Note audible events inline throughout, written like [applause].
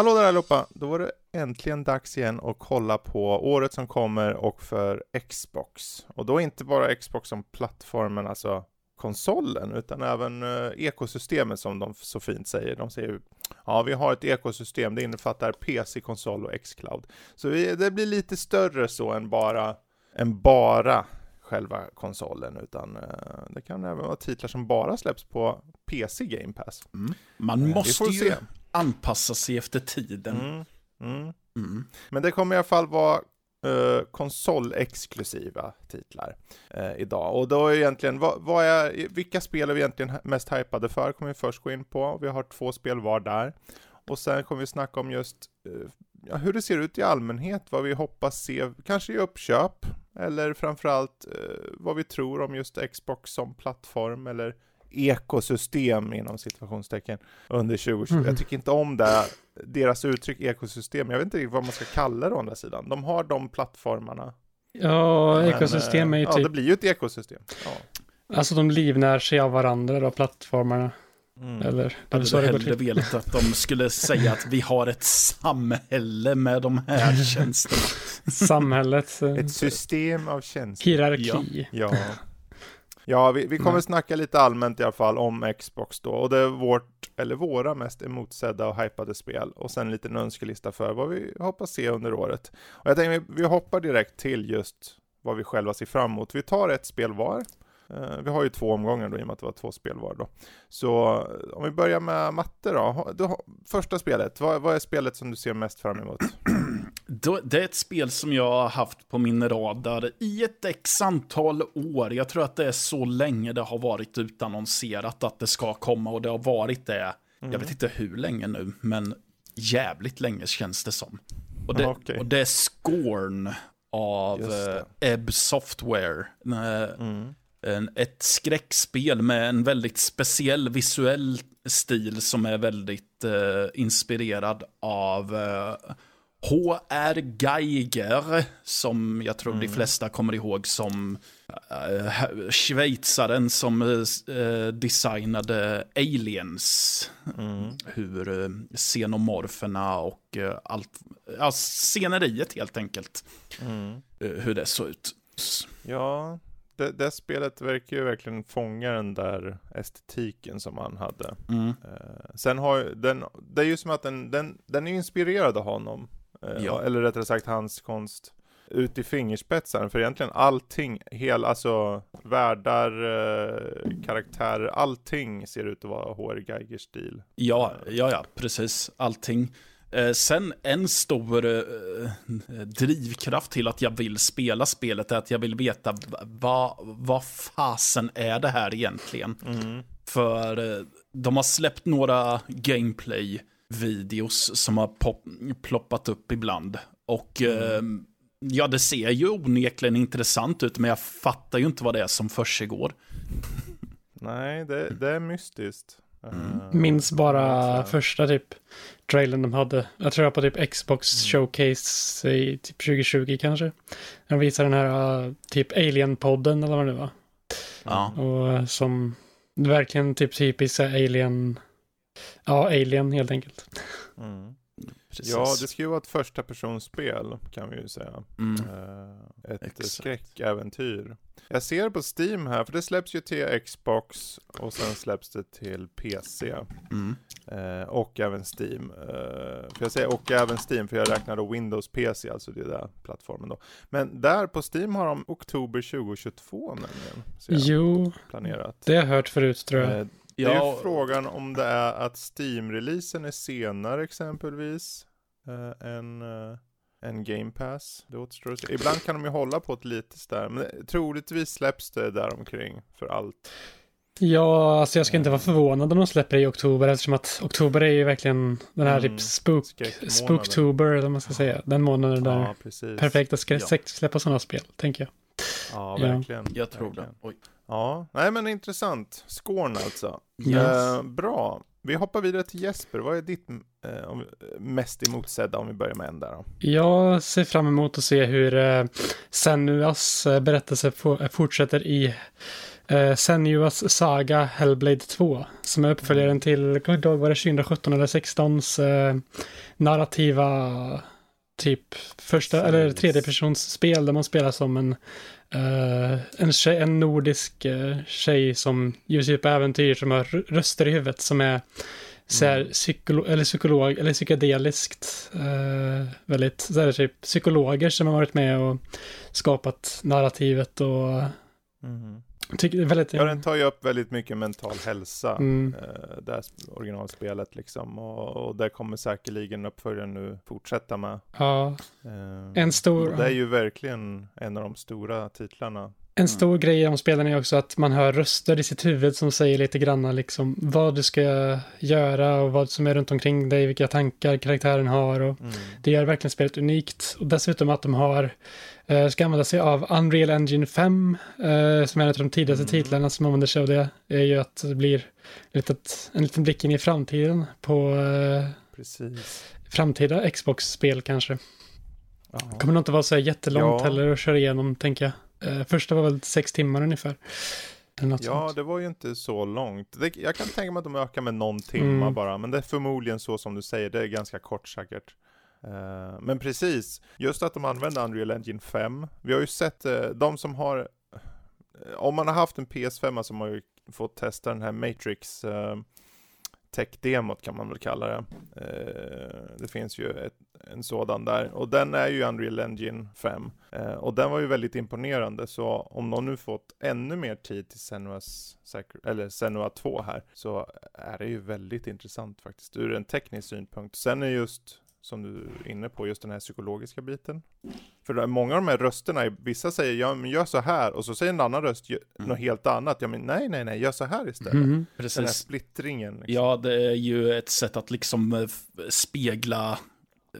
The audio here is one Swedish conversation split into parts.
Hallå där allihopa! Då var det äntligen dags igen att kolla på året som kommer och för Xbox. Och då inte bara Xbox som plattformen, alltså konsolen, utan även uh, ekosystemet som de så fint säger. De säger ja, vi har ett ekosystem, det innefattar PC, konsol och Xcloud. Så vi, det blir lite större så än bara, än bara själva konsolen, utan uh, det kan även vara titlar som bara släpps på PC Game Pass. Mm. Man uh, måste ju se anpassa sig efter tiden. Mm, mm. Mm. Men det kommer i alla fall vara uh, konsolexklusiva titlar uh, idag. Och då är egentligen, vad, vad, är, vilka spel är vi egentligen mest hypade för? kommer vi först gå in på. Vi har två spel var där. Och sen kommer vi snacka om just uh, ja, hur det ser ut i allmänhet, vad vi hoppas se, kanske i uppköp, eller framförallt vad vi tror om just Xbox som plattform, eller ekosystem inom situationstecken under 2020. Mm. Jag tycker inte om det, deras uttryck ekosystem. Jag vet inte riktigt vad man ska kalla det å andra sidan. De har de plattformarna. Ja, ekosystem är ju typ... Ja, det blir ju ett ekosystem. Ja. Alltså de livnär sig av varandra då, plattformarna. Mm. Eller, jag hade så hellre velat att de skulle säga att vi har ett samhälle med de här [laughs] tjänsterna. Samhället. Ett system av tjänster. Hierarki. Ja. ja. Ja, vi, vi kommer mm. snacka lite allmänt i alla fall om Xbox då, och det är vårt, eller våra mest emotsedda och hypade spel, och sen en liten önskelista för vad vi hoppas se under året. Och jag tänker vi, vi hoppar direkt till just vad vi själva ser fram emot. Vi tar ett spel var, Uh, vi har ju två omgångar då i och med att det var två spel var då. Så uh, om vi börjar med matte då. då första spelet, vad, vad, är spelet som du ser mest fram emot? Det är ett spel som jag har haft på min radar i ett x antal år. Jag tror att det är så länge det har varit utannonserat att det ska komma och det har varit det. Mm. Jag vet inte hur länge nu, men jävligt länge känns det som. Och det, okay. och det är Scorn av uh, Ebb Software. Mm. En, ett skräckspel med en väldigt speciell visuell stil som är väldigt uh, inspirerad av uh, H.R. Geiger, som jag tror mm. de flesta kommer ihåg som uh, schweizaren som uh, designade Aliens. Mm. Hur uh, xenomorferna och uh, allt, ja, sceneriet helt enkelt. Mm. hur det såg ut. Ja, det, det, spelet verkar ju verkligen fånga den där estetiken som han hade. Mm. sen har den, det är ju som att den, den, den är inspirerad av honom. Eh, ja. Eller rättare sagt hans konst ut i fingerspetsaren. För egentligen allting, hel, alltså världar, eh, karaktärer, allting ser ut att vara H.R. Geigers stil. Ja, ja, ja, precis. Allting. Eh, sen en stor eh, drivkraft till att jag vill spela spelet är att jag vill veta vad, vad fasen är det här egentligen? Mm. För de har släppt några gameplay videos som har pop, ploppat upp ibland. Och mm. eh, ja, det ser ju onekligen intressant ut, men jag fattar ju inte vad det är som försiggår. [laughs] Nej, det, det är mystiskt. Mm. Uh, Minns bara första typ trailern de hade. Jag tror jag på typ Xbox mm. Showcase i typ 2020 kanske. De visade den här uh, typ Alien-podden eller vad det var. Ja. Och uh, som verkligen typ typiska Alien Ja, Alien helt enkelt. Mm. Ja, det ska ju vara ett första personspel kan vi ju säga. Mm. Uh, ett Exakt. skräckäventyr. Jag ser på Steam här, för det släpps ju till Xbox och sen släpps det till PC. Mm. Uh, och även Steam. Uh, för jag säger och även Steam, för jag räknar då Windows PC, alltså det där plattformen då. Men där på Steam har de oktober 2022 nämligen. Jo, planerat. det har jag hört förut tror jag. Det är ju frågan om det är att Steam-releasen är senare exempelvis eh, än, eh, än Game Pass. Det återstår att se. Ibland kan de ju hålla på ett litet där, men troligtvis släpps det där omkring för allt. Ja, alltså jag ska inte vara förvånad om de släpper det i oktober eftersom att oktober är ju verkligen den här mm, typ spook, spooktober eller vad man ska säga. Den månaden där ja, perfekta ska ja. släppa sådana spel, tänker jag. Ja, Ja. verkligen. Jag tror verkligen. det. Oj. Ja, nej men intressant. Scorn alltså. Yes. Eh, bra. Vi hoppar vidare till Jesper. Vad är ditt eh, om, mest emotsedda om vi börjar med en där då? Jag ser fram emot att se hur eh, Senuas eh, berättelse fortsätter i eh, Senuas saga Hellblade 2. Som är uppföljaren till, kommer inte ihåg, var det 2017 eller 16s eh, narrativa typ första eller tredjepersonsspel där man spelar som en eh, en, tjej, en nordisk eh, tjej som ger sig på äventyr som har röster i huvudet som är så här, psykolo- eller psykolog, eller psykedeliskt. Eh, väldigt, så här, typ psykologer som har varit med och skapat narrativet och tycker det är väldigt... Ja, den tar ju upp väldigt mycket mental hälsa, Mm. eh, det här originalspelet liksom. Och, och det kommer säkerligen uppföljaren nu fortsätta med. ja, Eh, En stor- Det är ju verkligen en av de stora titlarna. En stor grej om spelen är också att man hör röster i sitt huvud som säger lite grann liksom vad du ska göra och vad som är runt omkring dig, vilka tankar karaktären har och Mm. det gör verkligen spelet unikt. Och dessutom att de har, ska använda sig av Unreal Engine 5, eh, som är en av de tidigaste Mm. titlarna som använder sig av det, är ju att det blir litet, en liten blick in i framtiden på eh, Precis. framtida Xbox-spel kanske. Ja. Kommer nog inte vara så jättelångt Ja. heller att köra igenom, tänker jag. Eh, första var väl sex timmar ungefär. Ja, sånt. det var ju inte så långt. Det, jag kan tänka mig att de ökar med någon timma Mm. bara, men det är förmodligen så som du säger, det är ganska kort säkert. Eh, men precis, just att de använder Unreal Engine 5. Vi har ju sett uh, de som har, eh, om man har haft en PS5 så har man ju fått testa den här Matrix uh, tech-demot kan man väl kalla det. Eh, det finns ju ett, en sådan där, och den är ju Unreal Engine 5. Eh, och den var ju väldigt imponerande, så om någon nu fått ännu mer tid till Senuas, eller Senua 2 här, så är det ju väldigt intressant faktiskt, ur en teknisk synpunkt. Sen är just, som du är inne på, just den här psykologiska biten. För det är många av de här rösterna, vissa säger ja men gör så här, och så säger en annan röst Mm. något helt annat. Ja men nej, nej, nej, gör så här istället. Mhm. Den här Precis. splittringen. Liksom. Ja, det är ju ett sätt att liksom eh, spegla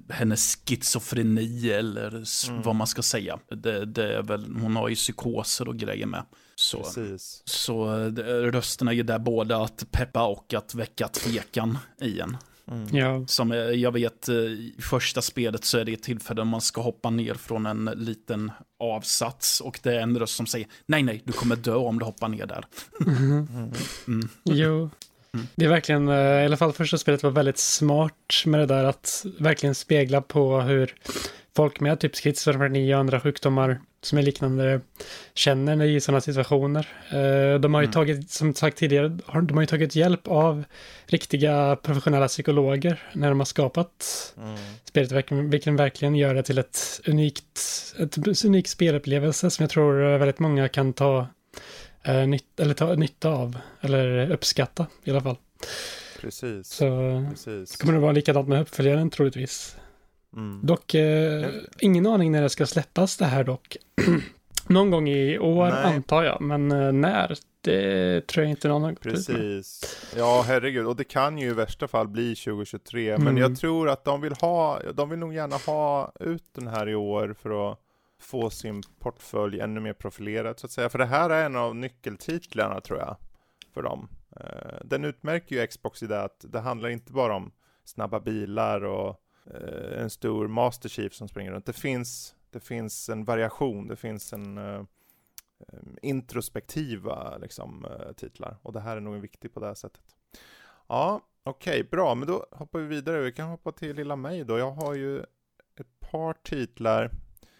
hennes schizofreni eller Mm. vad man ska säga. Det, det är väl, hon har ju psykoser och grejer med. Så, Precis. så eh, det- rösterna är ju där både att peppa och att väcka tvekan i en. Mm. Ja, Som eh, jag vet, eh, i första spelet så är det ett tillfälle man ska hoppa ner från en liten avsats och det är en röst som säger nej, nej, du kommer dö om du hoppar ner där. Mhm. Mm. [laughs] jo. Mm. Det är verkligen, eh, i alla fall första spelet var väldigt smart med det där att verkligen spegla på hur folk med typ schizofreni och andra sjukdomar som är liknande känner i sådana situationer. Eh, De har ju Mm. tagit, som sagt tidigare, de har ju tagit hjälp av riktiga professionella psykologer när de har skapat Mm. spelet, vilken, verkligen gör det till ett unikt, ett unik spelupplevelse som jag tror väldigt många kan ta, eh, eller ta nytta av, eller uppskatta i alla fall. Precis. Så Precis. kommer det vara likadant med uppföljaren troligtvis. Mm. Dock, eh, ingen aning när det ska släppas det här dock. [clears throat] Någon gång i år Nej. antar jag, men eh, när? Det tror jag inte någon har gått ut med. Precis. Ja, herregud. Och det kan ju i värsta fall bli 2023. Men Mm. jag tror att de vill ha, de vill nog gärna ha ut den här i år för att få sin portfölj ännu mer profilerad så att säga. För det här är en av nyckeltitlarna tror jag, för dem. Eh, Den utmärker ju Xbox i det att det handlar inte bara om snabba bilar och Eh, en stor Master Chief som springer runt. Det finns, det finns en variation, det finns en eh, introspektiva liksom, eh, titlar. Och det här är nog viktigt på det här sättet. Ja, okej, bra. Men då hoppar vi vidare. Vi kan hoppa till lilla mig då. Jag har ju ett par titlar,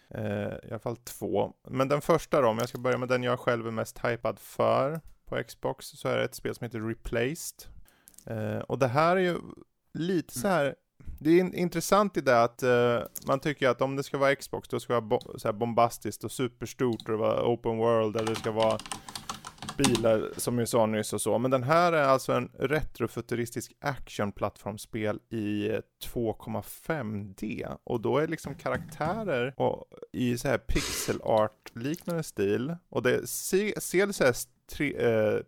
eh, i alla fall två. Men den första då, om jag ska börja med den jag själv är mest hypad för på Xbox, så är det ett spel som heter Replaced. Eh, och det här är ju lite så här det är in- intressant i det att uh, man tycker att om det ska vara Xbox då ska det vara bo- så bombastiskt och superstort och det vara open world eller det ska vara bilar som vi sa nyss och så. Men den här är alltså en retrofuturistisk actionplattformsspel i 2,5D och då är liksom karaktärer och, i så här pixel art liknande stil och det ser, ser så här tre, eh,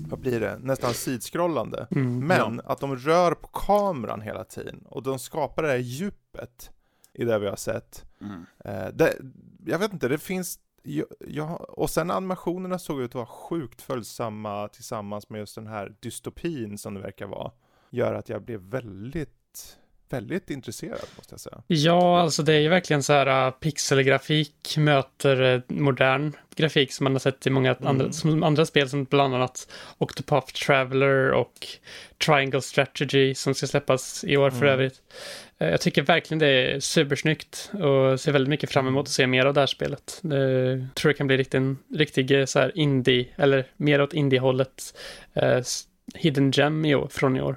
vad blir det, nästan sidskrollande. Mm. Men att de rör på kameran hela tiden och de skapar det här djupet i det vi har sett. Mm. Eh, det, jag vet inte, det finns ja, ja, och sen animationerna såg ut att vara sjukt följsamma tillsammans med just den här dystopin som det verkar vara. Gör att jag blev väldigt, väldigt intresserad måste jag säga. Ja, alltså det är ju verkligen så här uh, pixelgrafik möter uh, modern grafik som man har sett i många Mm. andra, som andra spel som bland annat Octopath Traveler och Triangle Strategy som ska släppas i år för Mm. övrigt. Eh, Jag tycker verkligen det är supersnyggt och ser väldigt mycket fram emot att se mer av det här spelet. Det tror jag kan bli riktigt, en riktig så här indie, eller mer åt indie-hållet, eh, hidden gem i år, från i år.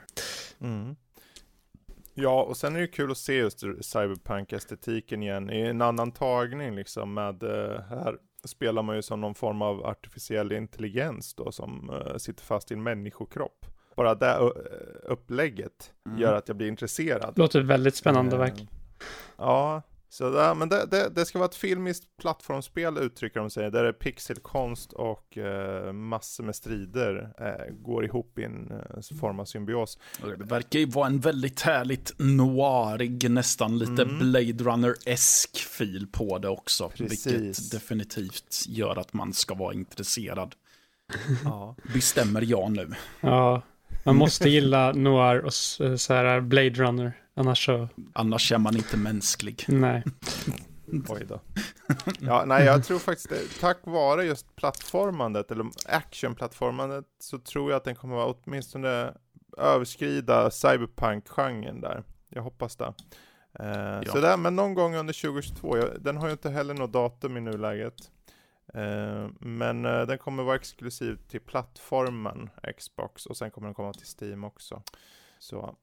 Mm. Ja, och sen är det kul att se just cyberpunk-estetiken igen i en annan tagning liksom med, eh, här spelar man ju som någon form av artificiell intelligens då som eh, sitter fast i en människokropp. Bara det uh, upplägget Mm. gör att jag blir intresserad. Låter väldigt spännande Eh, verkligen. Ja, så där, men det, det, det ska vara ett filmiskt plattformsspel uttrycker de sig, där det är pixelkonst och eh, massor med strider eh, går ihop i en eh, form av symbios. Det verkar ju vara en väldigt härligt noirig, nästan lite Mm. Blade Runner-esk fil på det också. Precis. Vilket definitivt gör att man ska vara intresserad. [laughs] Ja. Bestämmer jag nu. Ja, man måste gilla noir och så här Blade Runner. Annars så, Annars är man inte mänsklig. nej. [laughs] Oj då. [laughs] Ja, nej, jag tror faktiskt det, tack vare just plattformandet, eller actionplattformandet, så tror jag att den kommer vara åtminstone överskrida cyberpunk-genren där. Jag hoppas det. Eh, Så där, men någon gång under 2022, jag, den har ju inte heller något datum i nuläget. Eh, men eh, den kommer vara exklusiv till plattformen Xbox och sen kommer den komma till Steam också. Så,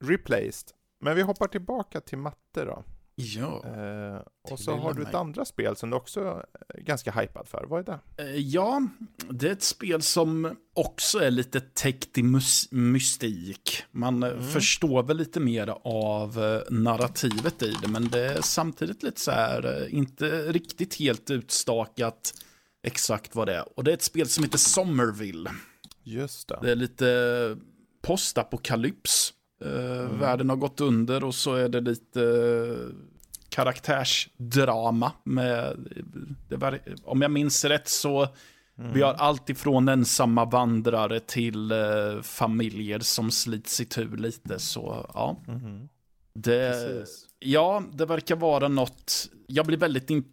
replaced. Men vi hoppar tillbaka till matte då. Ja. Eh, och så har du ett mig. andra spel som du också är ganska hypad för. Vad är det? Eh, Ja, det är ett spel som också är lite täckt i mystik. Man eh, förstår väl lite mer av eh, narrativet i det, men det är samtidigt lite så här, inte riktigt helt utstakat exakt vad det är. Och det är ett spel som heter Somerville. Just det. Det är lite postapokalyps. Eh, Världen har gått under och så är det lite eh, karaktärsdrama. Med, var, om jag minns rätt så vi har allt ifrån ensamma vandrare till eh, familjer som slits i tur lite. Så ja, Mhm. det, Precis. ja, det verkar vara något. Jag blir väldigt, in,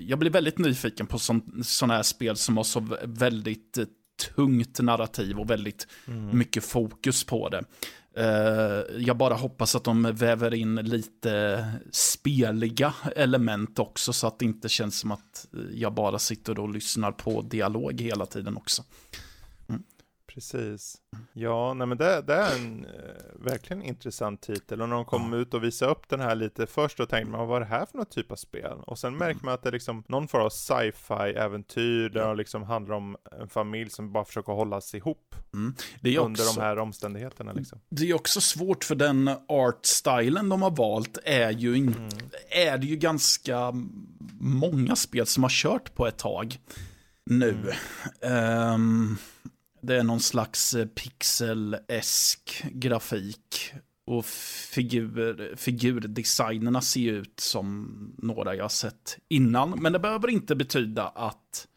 jag blir väldigt nyfiken på sådana här spel som har så vä- väldigt eh, tungt narrativ och väldigt Mm. mycket fokus på det. Eh, jag bara hoppas att de väver in lite speliga element också så att det inte känns som att jag bara sitter och lyssnar på dialog hela tiden också. Precis. Ja, nej men det, det är en eh, verkligen intressant titel. Och när de kom ut och visade upp den här lite först, då tänkte man vad är det här för någon typ av spel? Och sen märker man att det är liksom någon form av sci-fi-äventyr där det liksom handlar om en familj som bara försöker hållas ihop Det är, under också, de här omständigheterna liksom. det är också svårt för den art-stylen de har valt är ju, in, är det ju ganska många spel som har kört på ett tag nu. Ehm, det är någon slags eh, pixel-esk grafik. Och figur, figurdesignerna ser ju ut som några jag sett innan. Men det behöver inte betyda att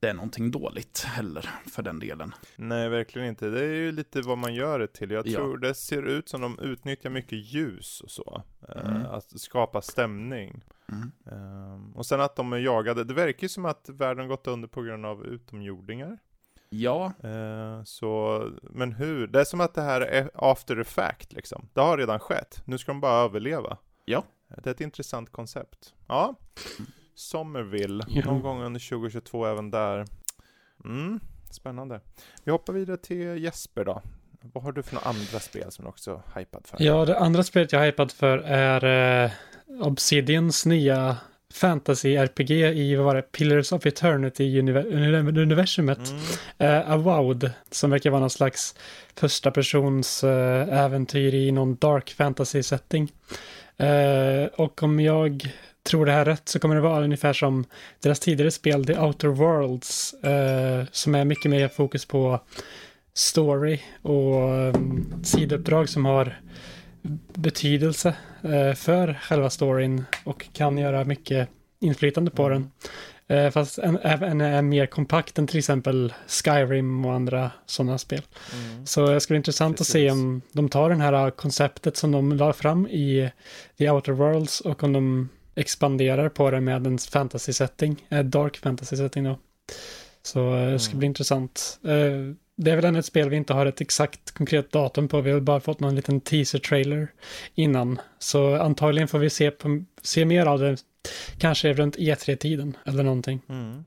det är någonting dåligt heller, för den delen. Nej, verkligen inte. Det är ju lite vad man gör det till. Jag Ja. tror det ser ut som de utnyttjar mycket ljus och så. eh, Mm. Att skapa stämning. Mm. Ehm, och sen att de är jagade. Det verkar ju som att världen gått under på grund av utomjordingar. Ja, Eh, så, men hur? Det är som att det här är after effect liksom. Det har redan skett. Nu ska de bara överleva. Ja. Det är ett intressant koncept. Ja. Somerville. Ja. Någon gång under 2022 även där. Mm, spännande. Vi hoppar vidare till Jesper då. Vad har du för några andra spel som du också är hypad för? Ja, det andra spelet jag är hypad för är eh, Obsidians nya fantasy-RPG i, vad var det, Pillars of Eternity univer- uni- universumet. Mm, Eh, Avowed, som verkar vara någon slags första persons eh, äventyr i någon dark fantasy-setting. Eh, och om jag tror det här rätt så kommer det vara ungefär som deras tidigare spel The Outer Worlds, som är mycket mer fokus på story och um, sidouppdrag som har betydelse eh, för själva storyn och kan göra mycket inflytande på Mm. den. Eh, fast en, även är mer kompakt än till exempel Skyrim och andra sådana spel. Mm. Så det ska bli intressant att se Precis. om de tar den här konceptet som de la fram i The Outer Worlds och om de expanderar på det med en fantasy-setting, eh, dark fantasy-setting då. Så eh, det ska Mm. bli intressant. Det är väl ännu ett spel vi inte har ett exakt konkret datum på. Vi har bara fått någon liten teaser-trailer innan. Så antagligen får vi se, på, se mer av det kanske runt E3-tiden eller någonting. Mm.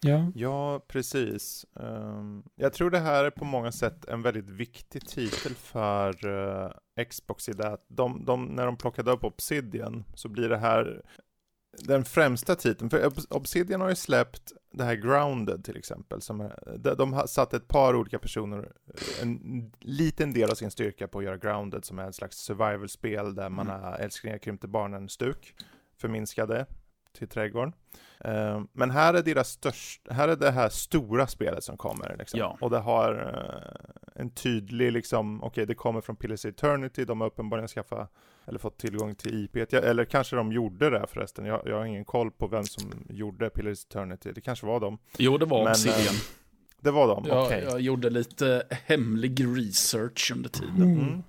Ja. Ja, precis. Ehm, jag tror det här är på många sätt en väldigt viktig titel för eh, Xbox i det att de, de, när de plockade upp Obsidian så blir det här den främsta titeln. För Obs- Obsidian har ju släppt det här Grounded till exempel. Som de, de har satt ett par olika personer, en liten del av sin styrka på att göra Grounded som är ett slags survival-spel där man Mm. har älsklingar krympte barnen-stuk. Förminskade till trädgården. Eh, Men här är deras största, här är det här stora spelet som kommer liksom. Ja. Och det har eh, en tydlig liksom, okej det kommer från Pillars Eternity, de har uppenbarligen skaffat eller fått tillgång till IP, Jag- eller kanske de gjorde det förresten, jag, jag har ingen koll på vem som gjorde Pillars Eternity, det kanske var de. Jo, det var Obsidian. Det var de, Jag, okej. jag gjorde lite hemlig research under tiden. Mm.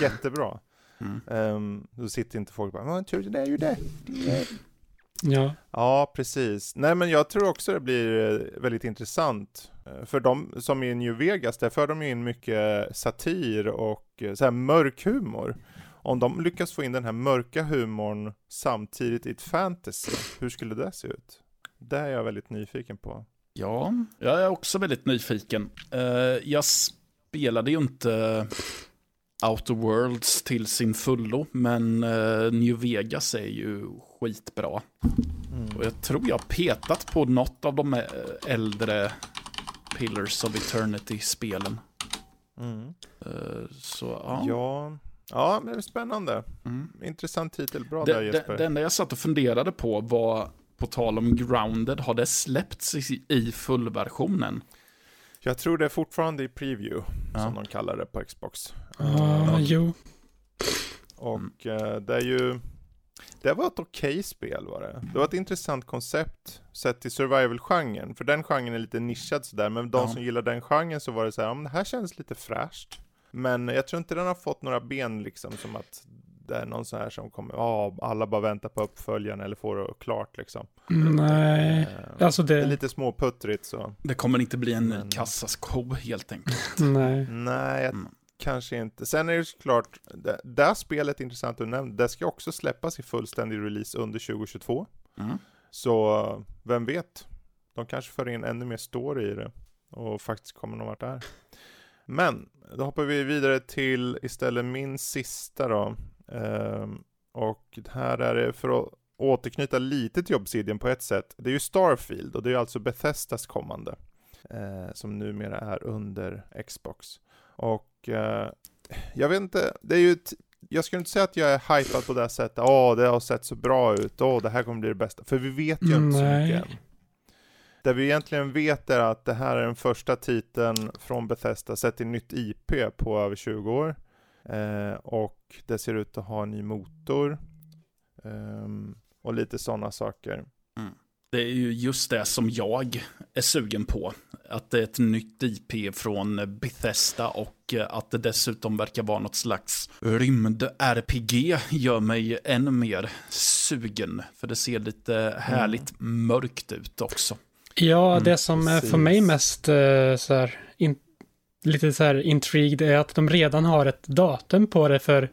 Jättebra. Mm. Um, då sitter inte folk bara, men tur det är ju det. Ja. Ja, precis. Nej, men jag tror också det blir eh, väldigt intressant. Eh, För de som är i New Vegas, där för de ju in mycket satir och eh, så här mörk humor. Om de lyckas få in den här mörka humorn samtidigt i ett fantasy, hur skulle det se ut? Det är jag väldigt nyfiken på. Ja, jag är också väldigt nyfiken. Eh, jag spelade ju inte Outer Worlds till sin fullo, men eh, New Vegas är ju skitbra. Mm. Och jag tror jag har petat på något av de eh, äldre Pillars of Eternity-spelen. Mm. Så ja. Ja. Ja, men det är spännande. Mm. Intressant titel, bra där Det, det, Jesper. det enda jag satt och funderade på var, på tal om Grounded, har det släppts i, i fullversionen? Jag tror det är fortfarande i preview, Ja. som de kallar det på Xbox. Ah, jo. Och eh, det är ju, det var ett okej spel var det. Det var ett intressant koncept sett till survival-genren, för den genren är lite nischad sådär, men de Ja. som gillar den genren så var det så här, ja, men det här känns lite fräscht. Men jag tror inte den har fått några ben liksom, som att det är någon så här som kommer, ja, alla bara väntar på uppföljaren eller får det klart liksom. Nej. Eh, Alltså Det är det... lite småputtrigt så. Det kommer inte bli en Men- kassasko helt enkelt. [laughs] Nej. Nej, jag, Mm. kanske inte. Sen är det såklart, det, det här spelet är intressant att nämna, det ska också släppas i fullständig release under 2022. Mm. Så vem vet? De kanske för in ännu mer story i det och faktiskt kommer någon vart där. Men då hoppar vi vidare till istället min sista då. Ehm, och här är det för att återknyta lite till Obsidian på ett sätt. Det är ju Starfield och det är alltså Bethesdas kommande. Eh, som numera är under Xbox. Och eh, jag vet inte, det är ju jag skulle inte säga att jag är hypad på det här sättet. Åh, det har sett så bra ut. Åh, det här kommer bli det bästa. För vi vet ju inte så mycket än. Det vi egentligen vet är att det här är den första titeln från Bethesda sett till nytt IP på över 20 år. Eh, och det ser ut att ha en ny motor. Ehm, och lite sådana saker. Det är ju just det som jag är sugen på. Att det är ett nytt IP från Bethesda och eh, att det dessutom verkar vara något slags rymd-RPG gör mig ännu mer sugen. För det ser lite härligt mörkt ut också. Ja, Mm, det som är för precis. mig mest eh, så här, in, lite så här intrigued är att de redan har ett datum på det för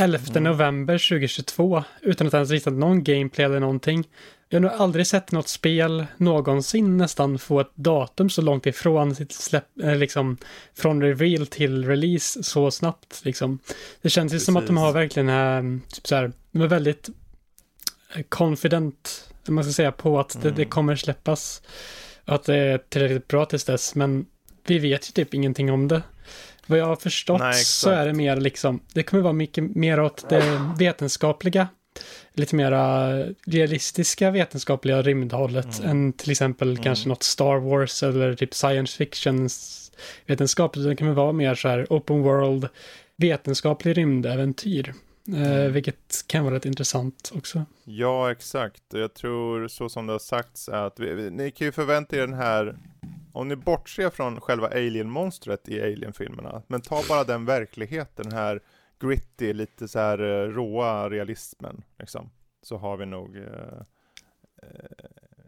11 Mm. november 2022 utan att ens visat någon gameplay eller någonting. Jag har nog aldrig sett något spel någonsin nästan få ett datum så långt ifrån sitt släpp, eh, liksom från reveal till release så snabbt liksom. Det känns ju som att de Precis. har verkligen eh, typ så här, de är väldigt confident, man ska säga, på att det, Mm. det kommer släppas. Och att det är tillräckligt bra tills dess, men vi vet ju typ ingenting om det. Vad jag har förstått Nej, så är det mer liksom, det kommer vara mycket mer åt det vetenskapliga, lite mera realistiska vetenskapliga rymdhållet Mm. än till exempel Mm. kanske något Star Wars eller typ science fiction vetenskap. Det kommer vara mer så här open world, vetenskaplig rymdäventyr. Eh, vilket kan vara rätt intressant också. Ja, exakt. Jag tror så som det har sagts att vi, vi, ni kan ju förvänta er den här, om ni bortser från själva alien-monstret i alien-filmerna, men ta bara den verkligheten, den här gritty, lite så här uh, råa realismen, liksom. Så har vi nog uh,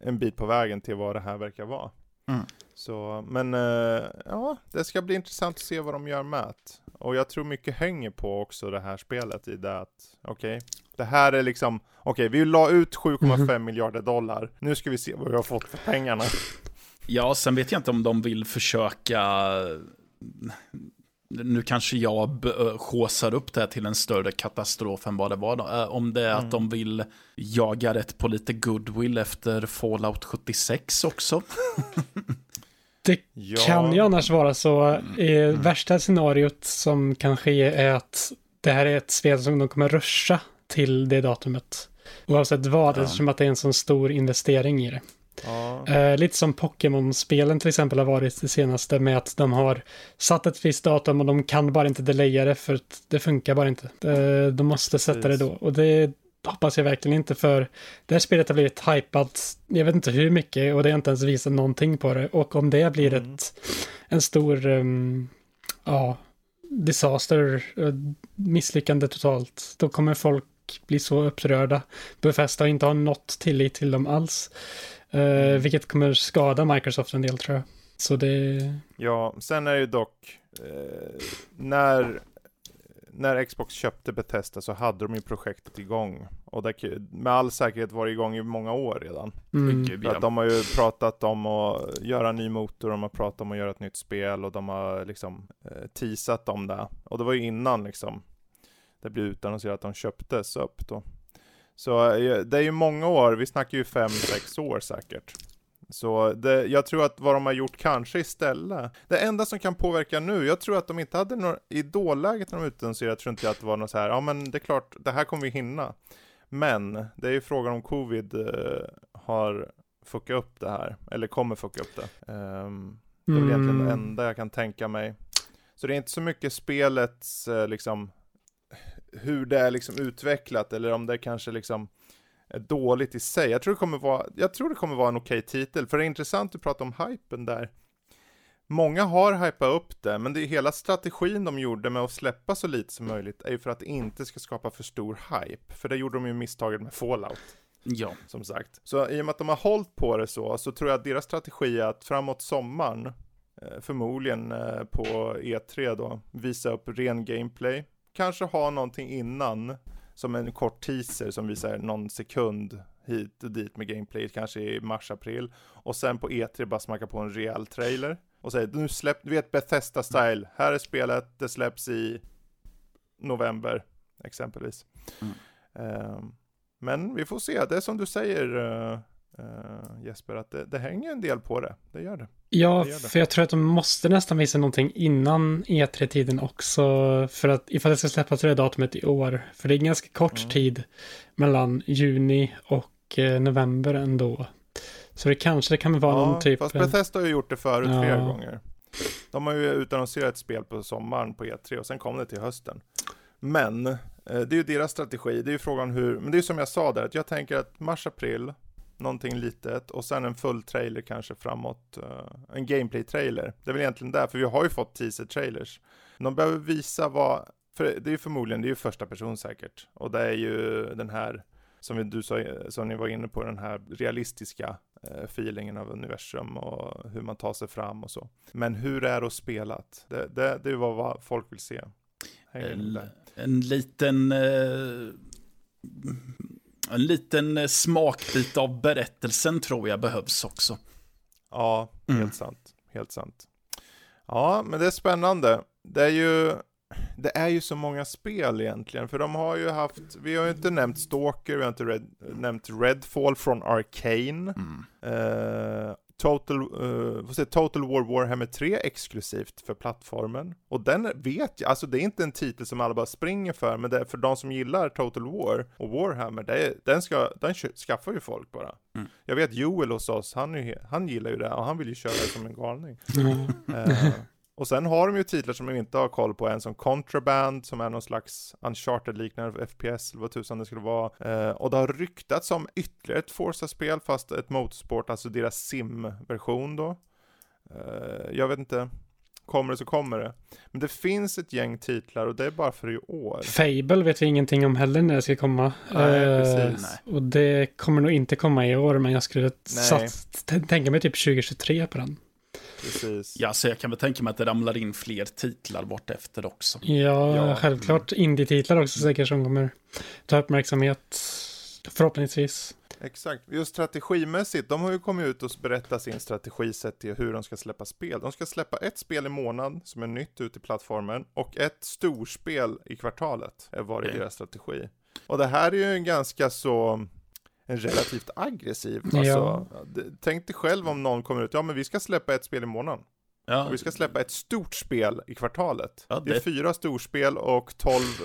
en bit på vägen till vad det här verkar vara. Mm. Så, men uh, ja, det ska bli intressant att se vad de gör med det. Och jag tror mycket hänger på också det här spelet i det att, okej, okay, det här är liksom, okej, okay, vi la ut 7,5 mm. miljarder dollar, nu ska vi se vad vi har fått för pengarna. Ja, sen vet jag inte om de vill försöka nu kanske jag håsar upp det här till en större katastrof än vad det var. Då. Om det är mm. att de vill jaga rätt på lite goodwill efter Fallout 76 också. [laughs] Det ja. kan ju annars vara så. Mm. mm. Värsta scenariot som kan ske är att det här är ett spel som de kommer ruscha till det datumet. Oavsett vad, ja. eftersom att det är en sån stor investering i det. Ja. Eh, lite som Pokémon-spelen till exempel har varit det senaste med att de har satt ett visst datum och de kan bara inte delaya det för att det funkar bara inte. Eh, de måste sätta det då och det hoppas jag verkligen inte för det här spelet har blivit hypat, jag vet inte hur mycket och det har inte ens visat någonting på det och om det blir mm. ett, en stor, um, ja, disaster, misslyckande totalt, då kommer folk bli så upprörda. Befästa och inte ha något tillit till dem alls. Uh, vilket kommer skada Microsoft en del tror jag. Så det... Ja, sen är det ju dock, eh, när när Xbox köpte Bethesda så hade de ju projektet igång. Och det med all säkerhet var det igång i många år redan. Mm. För att de har ju pratat om att göra en ny motor, de har pratat om att göra ett nytt spel och de har liksom eh, teasat om det. Och det var ju innan liksom det blev utannonserat att de köptes upp då. Så eh, det är ju många år, vi snackar ju fem sex år säkert. Så det, jag tror att vad de har gjort kanske istället, det enda som kan påverka nu, jag tror att de inte hade något, i dåläget när de utannonserade, tror inte jag att det var något så här, ja men det är klart, det här kommer vi hinna. Men, det är ju frågan om covid eh, har fuckat upp det här, eller kommer fucka upp det. Um, det är väl egentligen det mm. enda jag kan tänka mig. Så det är inte så mycket spelets, eh, liksom, hur det är liksom utvecklat, eller om det kanske liksom dåligt i sig. Jag tror det kommer vara, jag tror det kommer vara en okej okay titel, för det är intressant att prata om hypen där. Många har hypat upp det, men det är hela strategin de gjorde med att släppa så lite som möjligt är ju för att det inte ska skapa för stor hype. För det gjorde de ju misstaget med Fallout. Ja. Som sagt. Så i och med att de har hållit på det så, så tror jag att deras strategi är att framåt sommaren, eh, förmodligen eh, på E3 då, visa upp ren gameplay. Kanske ha någonting innan som en kort teaser som visar någon sekund hit och dit med gameplay, kanske i mars-april. Och sen på E3 bara smacka på en rejäl trailer. Och säger nu släpp, du vet Bethesda style, här är spelet, det släpps i november exempelvis. Mm. Uh, men vi får se, det är som du säger uh, uh, Jesper, att det, det, hänger en del på det. Det gör det. Ja, det gör det. för jag tror att de måste nästan visa någonting innan E3-tiden också. För att ifall det ska släppas det datumet i år. För det är ganska kort mm. tid mellan juni och eh, november ändå. Så det kanske det kan vara ja, någon typ... fast Bethesda har ju gjort det förut ja. flera gånger. De har ju utannonserat ett spel på sommaren på E3 och sen kom det till hösten. Men, eh, det är ju deras strategi, det är ju frågan hur, men det är ju som jag sa där, att jag tänker att mars-april, någonting litet och sen en full trailer kanske framåt, uh, en gameplay-trailer. Det är väl egentligen där, för vi har ju fått teaser-trailers. De behöver visa vad, för det är ju förmodligen, det är ju första person säkert, och det är ju den här, som du sa, som ni var inne på, den här realistiska uh, feelingen av universum och hur man tar sig fram och så. Men hur är det spelat? Det, det, det är vad folk vill se. En, en, liten uh en liten eh, smakbit av berättelsen tror jag behövs också. Ja, helt mm. sant. Helt sant. Ja, men det är spännande. Det är ju, det är ju så många spel egentligen, för de har ju haft, vi har ju inte nämnt Stalker, vi har inte red, nämnt Redfall från Arcane. Mm. Uh, Total, uh, säga, Total War Warhammer 3 exklusivt för plattformen. Och den vet jag, alltså det är inte en titel som alla bara springer för, men det är för de som gillar Total War och Warhammer, det är, den, ska, den skaffar ju folk bara. Mm. Jag vet Joel hos oss, han, är, han gillar ju det och han vill ju köra det som en galning. [laughs] Mm. Uh, och sen har de ju titlar som vi inte har koll på än, som Contraband, som är någon slags Uncharted-liknande FPS, eller vad tusan det skulle vara. Eh, och det har ryktats om ytterligare ett Forza-spel, fast ett Motorsport, alltså deras sim-version då. Eh, jag vet inte, kommer det så kommer det. Men det finns ett gäng titlar och det är bara för i år. Fable vet vi ingenting om heller när det ska komma. Nej, Eh, precis. och det kommer nog inte komma i år, men jag skulle sats, tänka mig typ 2023 på den. Precis. Ja, så jag kan väl tänka mig att det ramlar in fler titlar bort efter också. Ja, Ja. självklart indie-titlar också säkert som kommer ta uppmärksamhet. Förhoppningsvis. Exakt. Just strategimässigt, de har ju kommit ut och berättat sin strategi sett till hur de ska släppa spel. De ska släppa ett spel i månaden som är nytt ut i plattformen och ett storspel i kvartalet är varit Okej. deras strategi. Och det här är ju en ganska så en relativt aggressiv, Ja. alltså, d- tänk dig själv om någon kommer ut, ja men vi ska släppa ett spel i månaden. Ja, Och vi ska släppa ett stort spel i kvartalet. Ja, det... är det- fyra storspel och tolv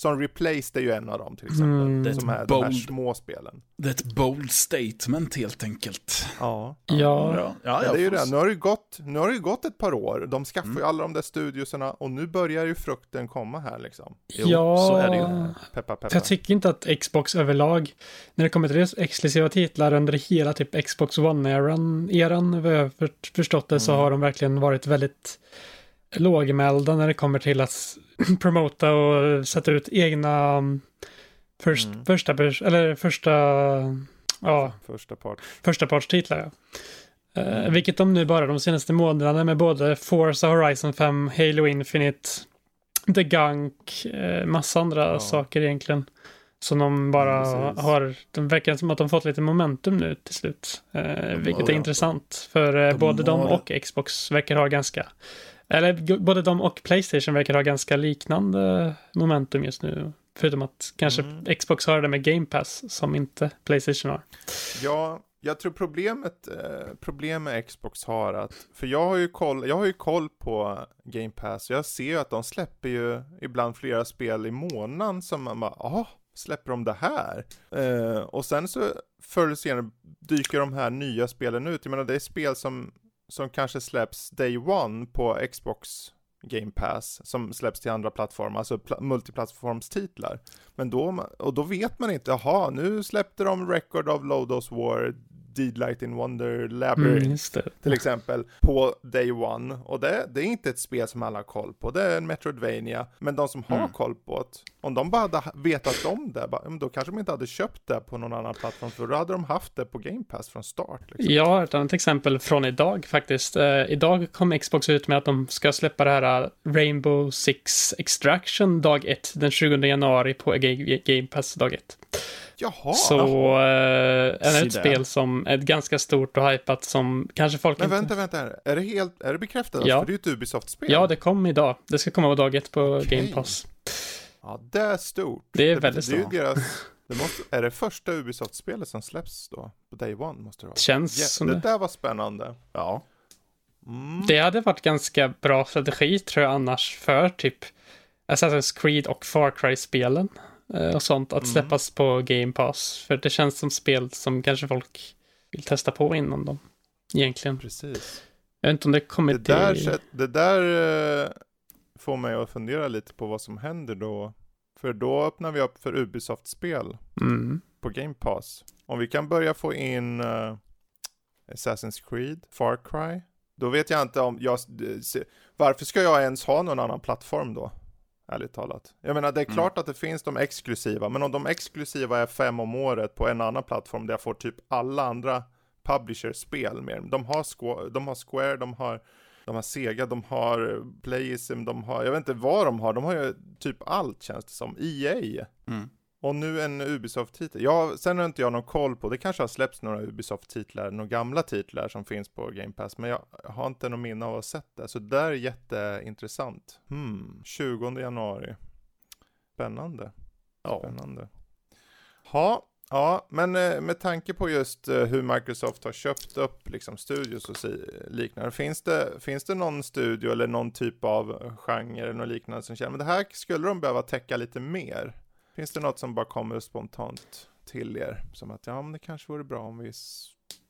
som Replaced är ju en av dem till exempel. Mm. Det är Som är de här bold- små spelen. det är ett bold statement helt enkelt. Ja. Ja, ja, Ja, det är ju det. Nu har det ju gått, nu har det ju gått ett par år. De skaffar Mm. ju alla de där studiosarna och nu börjar ju frukten komma här liksom. Jo, ja. så är det ju. Peppa peppa. Jag tycker inte att Xbox överlag, när det kommer till exklusiva titlar under hela typ Xbox One-eran, eran, vad jag har för- förstått det, så Mm. har de verkligen varit väldigt lågmälda när det kommer till att [clears throat] promota och sätta ut egna um, först, Mm. första, eller första, ja, Första part. första partstitlar. Ja. Eh, vilket de nu bara de senaste månaderna med både Forza Horizon 5, Halo Infinite, The Gunk, eh, massa andra Ja. saker egentligen. Som de bara Ja, har, de verkar som att de fått lite momentum nu till slut. Eh, vilket är intressant, för de både de har- och Xbox verkar ha ganska, eller både de och Playstation verkar ha ganska liknande momentum just nu. Förutom att kanske Mm. Xbox har det med Game Pass som inte Playstation har. Ja, jag tror problemet, eh, problem med Xbox har att, för jag har ju koll, jag har ju koll på Game Pass, jag ser ju att de släpper ju ibland flera spel i månaden som man bara, ah, släpper de det här? Eh, och sen så förr eller senare dyker de här nya spelen ut, jag menar det är spel som, som kanske släpps day one på Xbox Game Pass som släpps till andra plattformar, alltså pl multiplattformstitlar. Men då, och då vet man inte, jaha, nu släppte de Record of Lodos War, Deed Light in Wonder Labyrinth Mm, till exempel på Day One. Och det, det är inte ett spel som alla har koll på, det är en Metroidvania. Men de som har Mm. koll på det, om de bara hade vetat om det, bara, då kanske de inte hade köpt det på någon annan plattform, för då hade de haft det på Game Pass från start. Liksom. Har ett annat exempel från idag faktiskt. Eh, idag kom Xbox ut med att de ska släppa det här eh, Rainbow Six Extraction dag 1 den 20 januari på Ga- Game Pass dag 1. Jaha! Så eh, är det ett spel som är gannt stort och hypat som kanske folk Men inte... vänta, vänta här. Är det helt, är det bekräftat? Ja. För det är ju ett Ubisoft-spel. Ja, det kom idag. Det ska komma på dag 1 på Okej. Game Pass. Ja, det är stort. Det är väldigt det, ju stort. deras, [laughs] det måste, Är det första Ubisoft-spelet som släpps då? På Day One måste det vara. Känns Ja, som det det. där var spännande. Ja. Mm. Det hade varit ganska bra strategi tror jag annars för typ Assassin's Creed och Far Cry-spelen och sånt att Mm. släppas på Game Pass. För det känns som spel som kanske folk vill testa på innan dem. Egentligen. Precis. Jag vet inte om det kommer Det där, till... det där eh, får mig att fundera lite på vad som händer då. För då öppnar vi upp för Ubisoft-spel Mm. på Game Pass. Om vi kan börja få in eh, Assassin's Creed, Far Cry. Då vet jag inte om jag... Varför ska jag ens ha någon annan plattform då? Ärligt talat. Jag menar det är Mm. klart att det finns de exklusiva, men om de exklusiva är fem om året på en annan plattform där jag får typ alla andra publishers spel med. De har, Squ- de har Square, de har, de har Sega, de har Playism, de har, jag vet inte vad de har, de har ju typ allt känns det som. EA. Mm. Och nu en Ubisoft-titel. Ja, sen har inte jag någon koll på, det kanske har släppts några Ubisoft-titlar, några gamla titlar som finns på Game Pass, men jag har inte någon minne av att ha sett det. Så det där är jätteintressant. Hmm, 20 januari. Spännande. Ja. Spännande. Ha, ja, men eh, med tanke på just eh, hur Microsoft har köpt upp liksom studios och liknande, finns det, finns det någon studio eller någon typ av genre eller något liknande som känner, men det här skulle de behöva täcka lite mer? Finns det något som bara kommer spontant till er? Som att, ja men det kanske vore bra om vi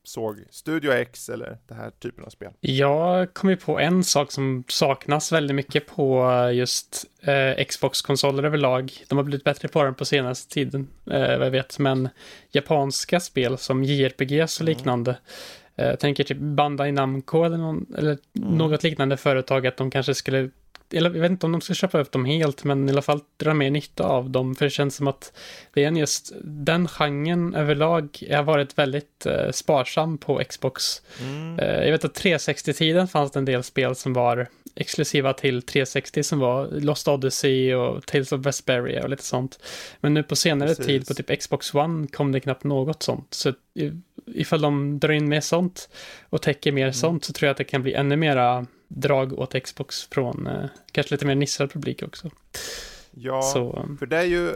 såg Studio X eller den här typen av spel? Jag kom ju på en sak som saknas väldigt mycket på just eh, Xbox-konsoler överlag. De har blivit bättre på den på senaste tiden, eh, vad jag vet, men japanska spel som JRPGs och Mm. liknande. Eh, Jag tänker typ Bandai Namco eller, någon, eller Mm. något liknande företag att de kanske skulle eller jag vet inte om de ska köpa upp dem helt, men i alla fall dra mer nytta av dem. För det känns som att det är just den genren överlag har varit väldigt eh, sparsam på Xbox. Mm. Eh, jag vet att 360-tiden fanns det en del spel som var exklusiva till 360 som var Lost Odyssey och Tales of Vesperia och lite sånt. Men nu på senare Precis. tid på typ Xbox One kom det knappt något sånt. Så ifall de drar in mer sånt och täcker mer sånt så tror jag att det kan bli ännu mera drag åt Xbox från eh, kanske lite mer nischad publik också. Ja, Så, för det är ju,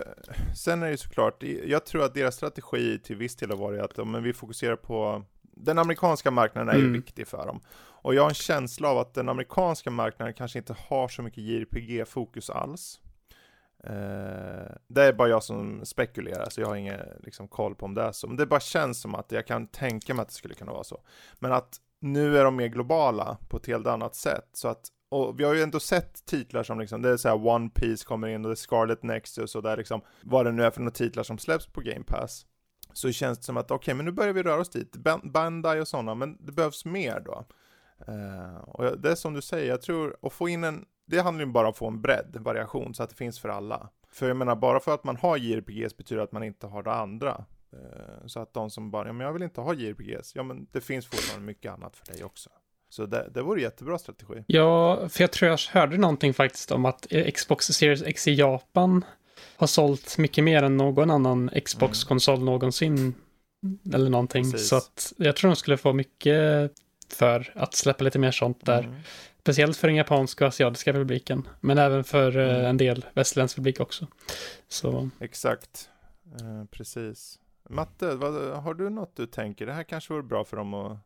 sen är det ju såklart, jag tror att deras strategi till viss del har varit att men vi fokuserar på, den amerikanska marknaden är ju Mm. viktig för dem. Och jag har en känsla av att den amerikanska marknaden kanske inte har så mycket JRPG-fokus alls. Eh, det är bara jag som spekulerar, så jag har ingen liksom, koll på om det är så. Men det bara känns som att jag kan tänka mig att det skulle kunna vara så. Men att nu är de mer globala på ett helt annat sätt. Så att, och vi har ju ändå sett titlar som liksom, det är så här One Piece kommer in och det är Scarlet Nexus och där liksom, vad det nu är för några titlar som släpps på Game Pass. Så känns det som att, okej, men nu börjar vi röra oss dit. Bandai och sådana, men det behövs mer då. Uh, och det är som du säger, jag tror, att få in en, det handlar ju bara om att få en bredd, variation, så att det finns för alla. För jag menar, bara för att man har JRPGs betyder att man inte har det andra. Eh, Så att de som bara, ja men jag vill inte ha JRPGs, ja men det finns fortfarande mycket annat för dig också. Så det, det vore jättebra strategi. Ja, för jag tror jag hörde någonting faktiskt om att eh, Xbox Series X i Japan har sålt mycket mer än någon annan Xbox-konsol någonsin. Eller någonting. Precis. Så att jag tror de skulle få mycket för att släppa lite mer sånt där. Mm. Speciellt för den japanska och asiatiska publiken. Men även för eh, Mm. en del västerländsk publik också. Så Exakt, eh, precis. Matte, vad, har du något du tänker? Det här kanske vore bra för dem att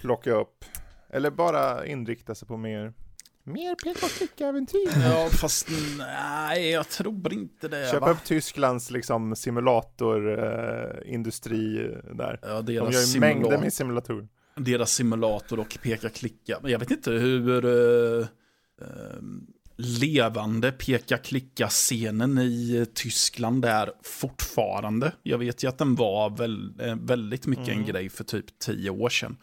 plocka upp. Eller bara inrikta sig på mer, mer peka och klicka-äventyr. Ja, fast nej, jag tror inte det. Köpa va? upp Tysklands liksom simulatorindustri eh, där. Ja, De gör ju mängder med simulatorer. deras simulator och peka-klicka. Men jag vet inte hur uh, levande peka-klicka-scenen i Tyskland är fortfarande. Jag vet ju att den var väl, eh, väldigt mycket Mm. en grej för typ tio år sedan.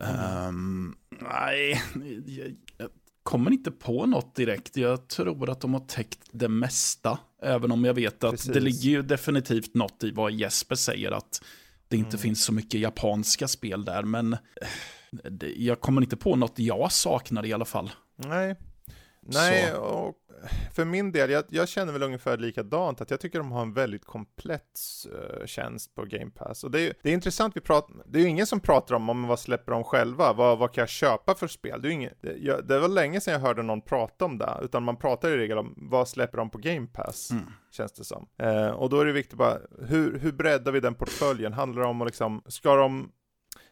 Ehm, nej, jag, jag kommer inte på något direkt. Jag tror att de har täckt det mesta. Även om jag vet att Precis. det ligger ju definitivt något i vad Jesper säger att det inte Mm. finns så mycket japanska spel där. Men eh, jag kommer inte på något jag saknar i alla fall. Nej. Nej, Så. och för min del, jag, jag känner väl ungefär likadant, att jag tycker de har en väldigt komplett eh, tjänst på Game Pass. Och det är, det är intressant, vi pratar, det är ju ingen som pratar om, om vad släpper de själva, vad, vad kan jag köpa för spel? Det, är ingen, det, jag, det var länge sedan jag hörde någon prata om det, utan man pratar i regel om vad släpper de på Game Pass, Mm. känns det som. Eh, och då är det viktigt bara, hur, hur breddar vi den portföljen? Handlar det om att liksom, ska de,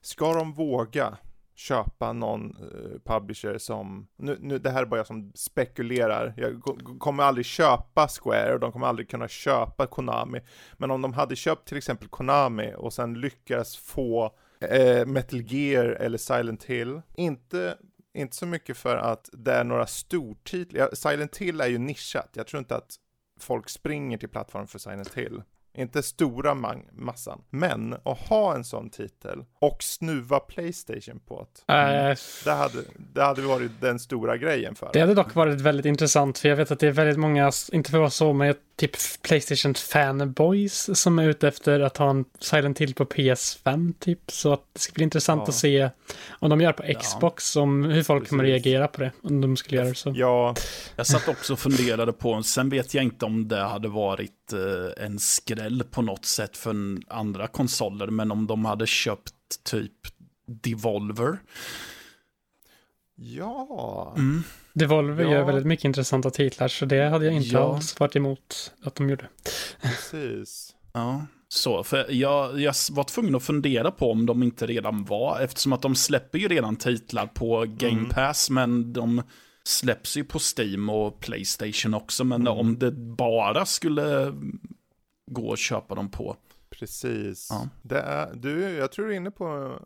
ska de våga köpa någon eh, publisher som, nu, nu, det här är bara jag som spekulerar, jag kommer aldrig köpa Square och de kommer aldrig kunna köpa Konami, men om de hade köpt till exempel Konami och sen lyckas få eh, Metal Gear eller Silent Hill, inte inte så mycket för att det är några stortitlar, Silent Hill är ju nischat, jag tror inte att folk springer till plattformen för Silent Hill. Inte stora massan. Men att ha en sån titel och snuva Playstation på det. eh, Det hade, det hade varit den stora grejen för Det hade dock varit väldigt intressant för jag vet att det är väldigt många, inte för att vara så, men typ Playstation fanboys som är ute efter att ha en Silent Hill på PS5 typ. Så att det ska bli intressant Ja. att se om de gör på Xbox, om hur folk kommer Precis. reagera på det. Om de skulle göra det så. Ja, Jag satt också och funderade på, sen vet jag inte om det hade varit eh, en skräll på något sätt för andra konsoler, men om de hade köpt typ Devolver. ja. Mm. Devolver Ja. gör väldigt mycket intressanta titlar så det hade jag inte Ja. alls varit emot att de gjorde. precis. Ja, så. För jag, jag var tvungen att fundera på om de inte redan var, eftersom att de släpper ju redan titlar på Game Mm. Pass, men de släpps ju på Steam och Playstation också. Men Mm. om det bara skulle gå att köpa dem på Precis. Ja. Det är, du, jag tror du är inne på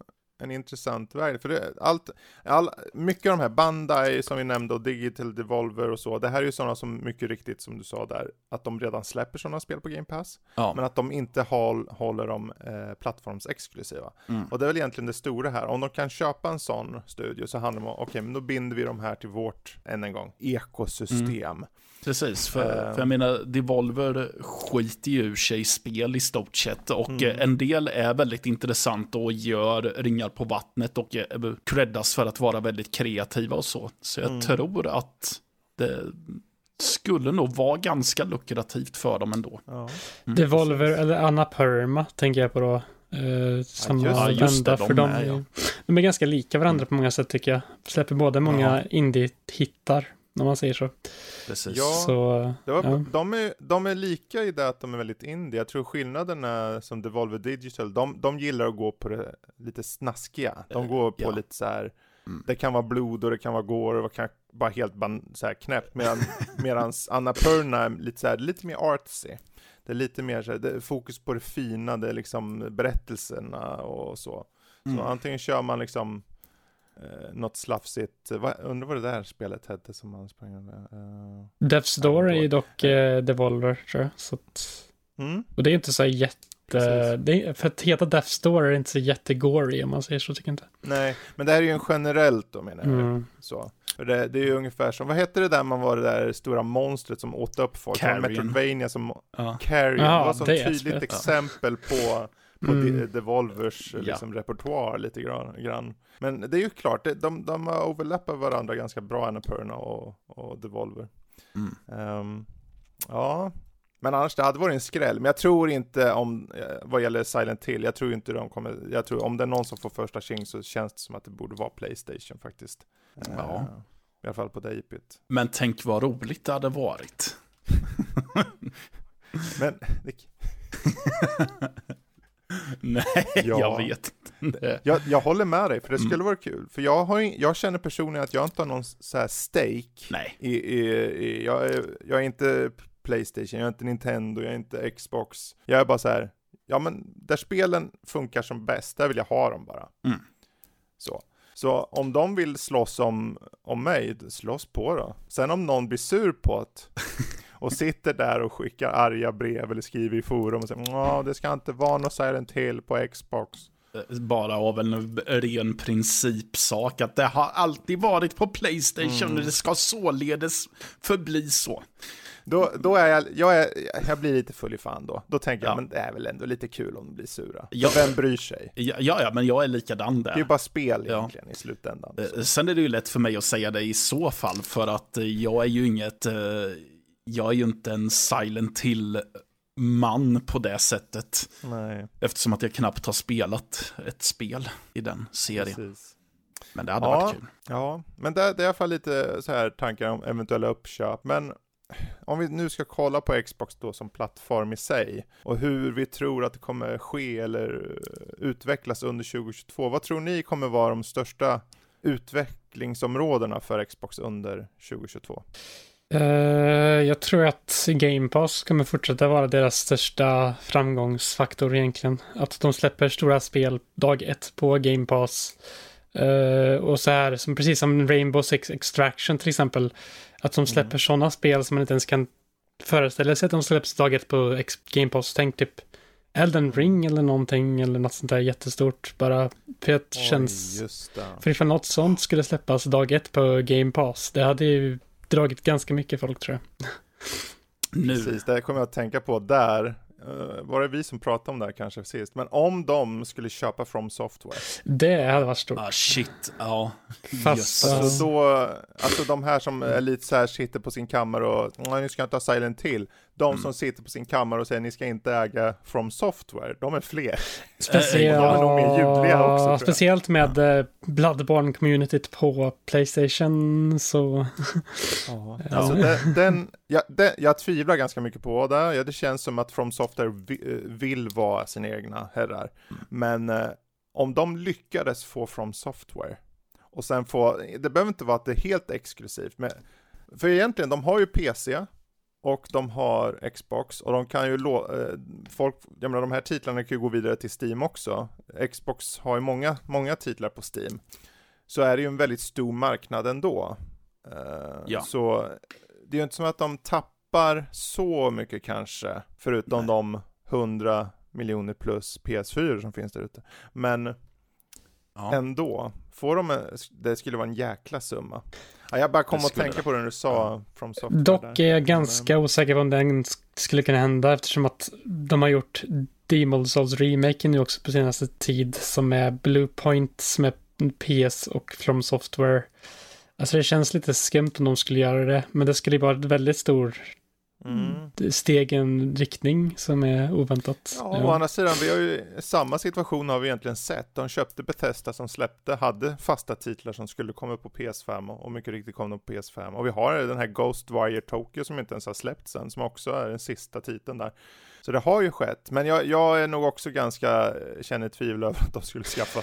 en intressant väg. För det, allt, all, mycket av de här Bandai som vi nämnde och Digital Devolver och så, det här är ju sådana som mycket riktigt som du sa där, att de redan släpper sådana spel på Game Pass, Ja. men att de inte håll, håller dem eh, plattformsexklusiva. Mm. Och det är väl egentligen det stora här, om de kan köpa en sån studio så handlar det om, okej, men då binder vi de här till vårt, än en gång, ekosystem. Precis, för, Eh. för jag menar, Devolver skiter ju ur sig i spel i stort sett. Och Mm. eh, en del är väldigt intressant och gör ringar på vattnet och eh, creddas för att vara väldigt kreativa och så. Så jag Mm. tror att det skulle nog vara ganska lukrativt för dem ändå. Ja. Mm. Devolver eller Annapurma tänker jag på då. Eh, samma. Ja, just det, de för de, är, är, ja. de är ganska lika varandra på många sätt tycker jag. Släpper både många indie-hittar, om man säger så. Precis. Ja. så Det var, ja. de, är, de är lika i det att de är väldigt indie. Jag tror skillnaden är som Devolver Digital, de, de gillar att gå på det lite snaskiga. De Eh, går på ja. lite så här. Mm. det kan vara blod och det kan vara gore och det kan vara helt ban, så här knäppt. Medan [laughs] medans Annapurna är lite, så här, lite mer artsy. Det är lite mer så här, det är fokus på det fina, det är liksom berättelserna och så. Så Mm. antingen kör man liksom eh, något slafsigt, vad, undrar vad det där spelet hette som man sprang över? Eh, Death's Door är ju Ja, dock eh, Devolver tror jag. Så att, mm, och det är inte så jätte... Är, för att heta Death's Door är inte så jättegory om man säger så, tycker jag inte. nej, men det här är ju en generellt då menar jag. Mm. Så. För det, det är ju ungefär som, vad hette det där man var det där stora monstret som åt upp folk? Carrion. Metroidvania som, Ja. Carrion, Ja, det var ett tydligt spelet. exempel på, på Mm. De- Devolvers Ja. liksom, repertoar lite grann. Men det är ju klart, de, de har overlappat varandra ganska bra, Annapurna och, och Devolver. Mm. Ehm, ja, men annars det hade varit en skräll. Men jag tror inte om, eh, vad gäller Silent Hill, jag tror inte de kommer, jag tror om det är någon som får första tjing så känns det som att det borde vara Playstation faktiskt. Ja. Ehm, I alla fall på det IPet. Men tänk vad roligt det hade varit. [laughs] Men, det, [laughs] [laughs] Nej, Ja. jag vet inte. jag, jag håller med dig, för det Mm. skulle vara kul. För jag, har, jag känner personligen att jag inte har någon så här stake Nej. i, i, i jag, är, jag är inte Playstation, jag är inte Nintendo, jag är inte Xbox. Jag är bara så här, ja men där spelen funkar som bäst, där vill jag ha dem bara. Mm. Så. Så om de vill slåss om, om mig, slåss på då. Sen om någon blir sur på det och sitter där och skickar arga brev eller skriver i forum och säger ja det ska inte vara något Silent Hill på Xbox. Bara av en ren principsak att det har alltid varit på Playstation Mm. och det ska således förbli så. Då, då är jag, jag, är, jag blir lite full i fan då. Då tänker Ja. jag, men det är väl ändå lite kul om de blir sura. Ja. Vem bryr sig? Ja, ja, men jag är likadan Det är ju där. bara spel Ja. egentligen i slutändan. Eh, Så. Sen är det ju lätt för mig att säga det i så fall, för att eh, jag är ju inget, eh, jag är ju inte en Silent Hill-man på det sättet. Nej, Eftersom att jag knappt har spelat ett spel i den serien. precis. Men det hade Ja. varit kul. Ja, men det, det är i alla fall lite så här tankar om eventuella uppköp. Men om vi nu ska kolla på Xbox då som plattform i sig och hur vi tror att det kommer ske eller utvecklas under 2022. Vad tror ni kommer vara de största utvecklingsområdena för Xbox under 2022? Eh, jag tror att Game Pass kommer fortsätta vara deras största framgångsfaktor egentligen. Att de släpper stora spel dag ett på Game Pass. Eh, och så här, som, precis som Rainbow Six Extraction till exempel. Att de släpper sådana spel som man inte ens kan föreställa sig att de släpps dag ett på X- Game Pass. Tänk typ Elden Ring eller någonting eller något sånt där jättestort. Bara för att det känns... För ifall något sånt skulle släppas dag ett på Game Pass, det hade ju dragit ganska mycket folk tror jag. Nu, Precis, det kommer jag att tänka på där. eh, var det vi som pratade om det här kanske sist? Men om de skulle köpa From Software. Det hade varit stort. ah shit, ja. Fast. Alltså då, alltså de här som är lite så här sitter på sin kammare och "Nej, ni ska inte ha Silent Hill. De Mm. som sitter på sin kammare och säger ni ska inte äga From Software, de är fler. [laughs] Speciellt, de är nog mer ljudliga också, jag. speciellt med eh, Bloodborne-communityt på Playstation så... [laughs] Alltså den, den, ja, den, jag tvivlar ganska mycket på det. Ja, det känns som att From Software eh, vill vara sina egna herrar. Men eh, om de lyckades få From Software och sen få, det behöver inte vara att det är helt exklusivt, men för egentligen, de har ju PC, och de har Xbox och de kan ju lå- eh, folk, jag menar de här titlarna kan ju gå vidare till Steam också. Xbox har ju många, många titlar på Steam. Så är det ju en väldigt stor marknad ändå. Eh, Ja. Så det är ju inte som att de tappar så mycket kanske, förutom Nej. de 100 miljoner plus PS4 som finns där ute. Men Ja. ändå, får de, en- det skulle vara en jäkla summa. Ja, jag bara kom att tänka det. på det när du sa From Software Dock är jag ganska osäker på om den skulle kunna hända eftersom att de har gjort Demon Souls remake nu också på senaste tid som är Bluepoint som är PS och From Software. Alltså det känns lite skumt om de skulle göra det, men det skulle vara ett väldigt stor Mm. steg i en riktning som är oväntat. Ja, å andra sidan, vi har ju samma situation har vi egentligen sett. De köpte Bethesda som släppte, hade fasta titlar som skulle komma på PS5 och, och mycket riktigt kom de på PS5. Och vi har den här Ghostwire Tokyo som inte ens har släppts än, som också är den sista titeln där. Så det har ju skett, men jag, jag är nog också ganska, känner tvivel över att de skulle skaffa,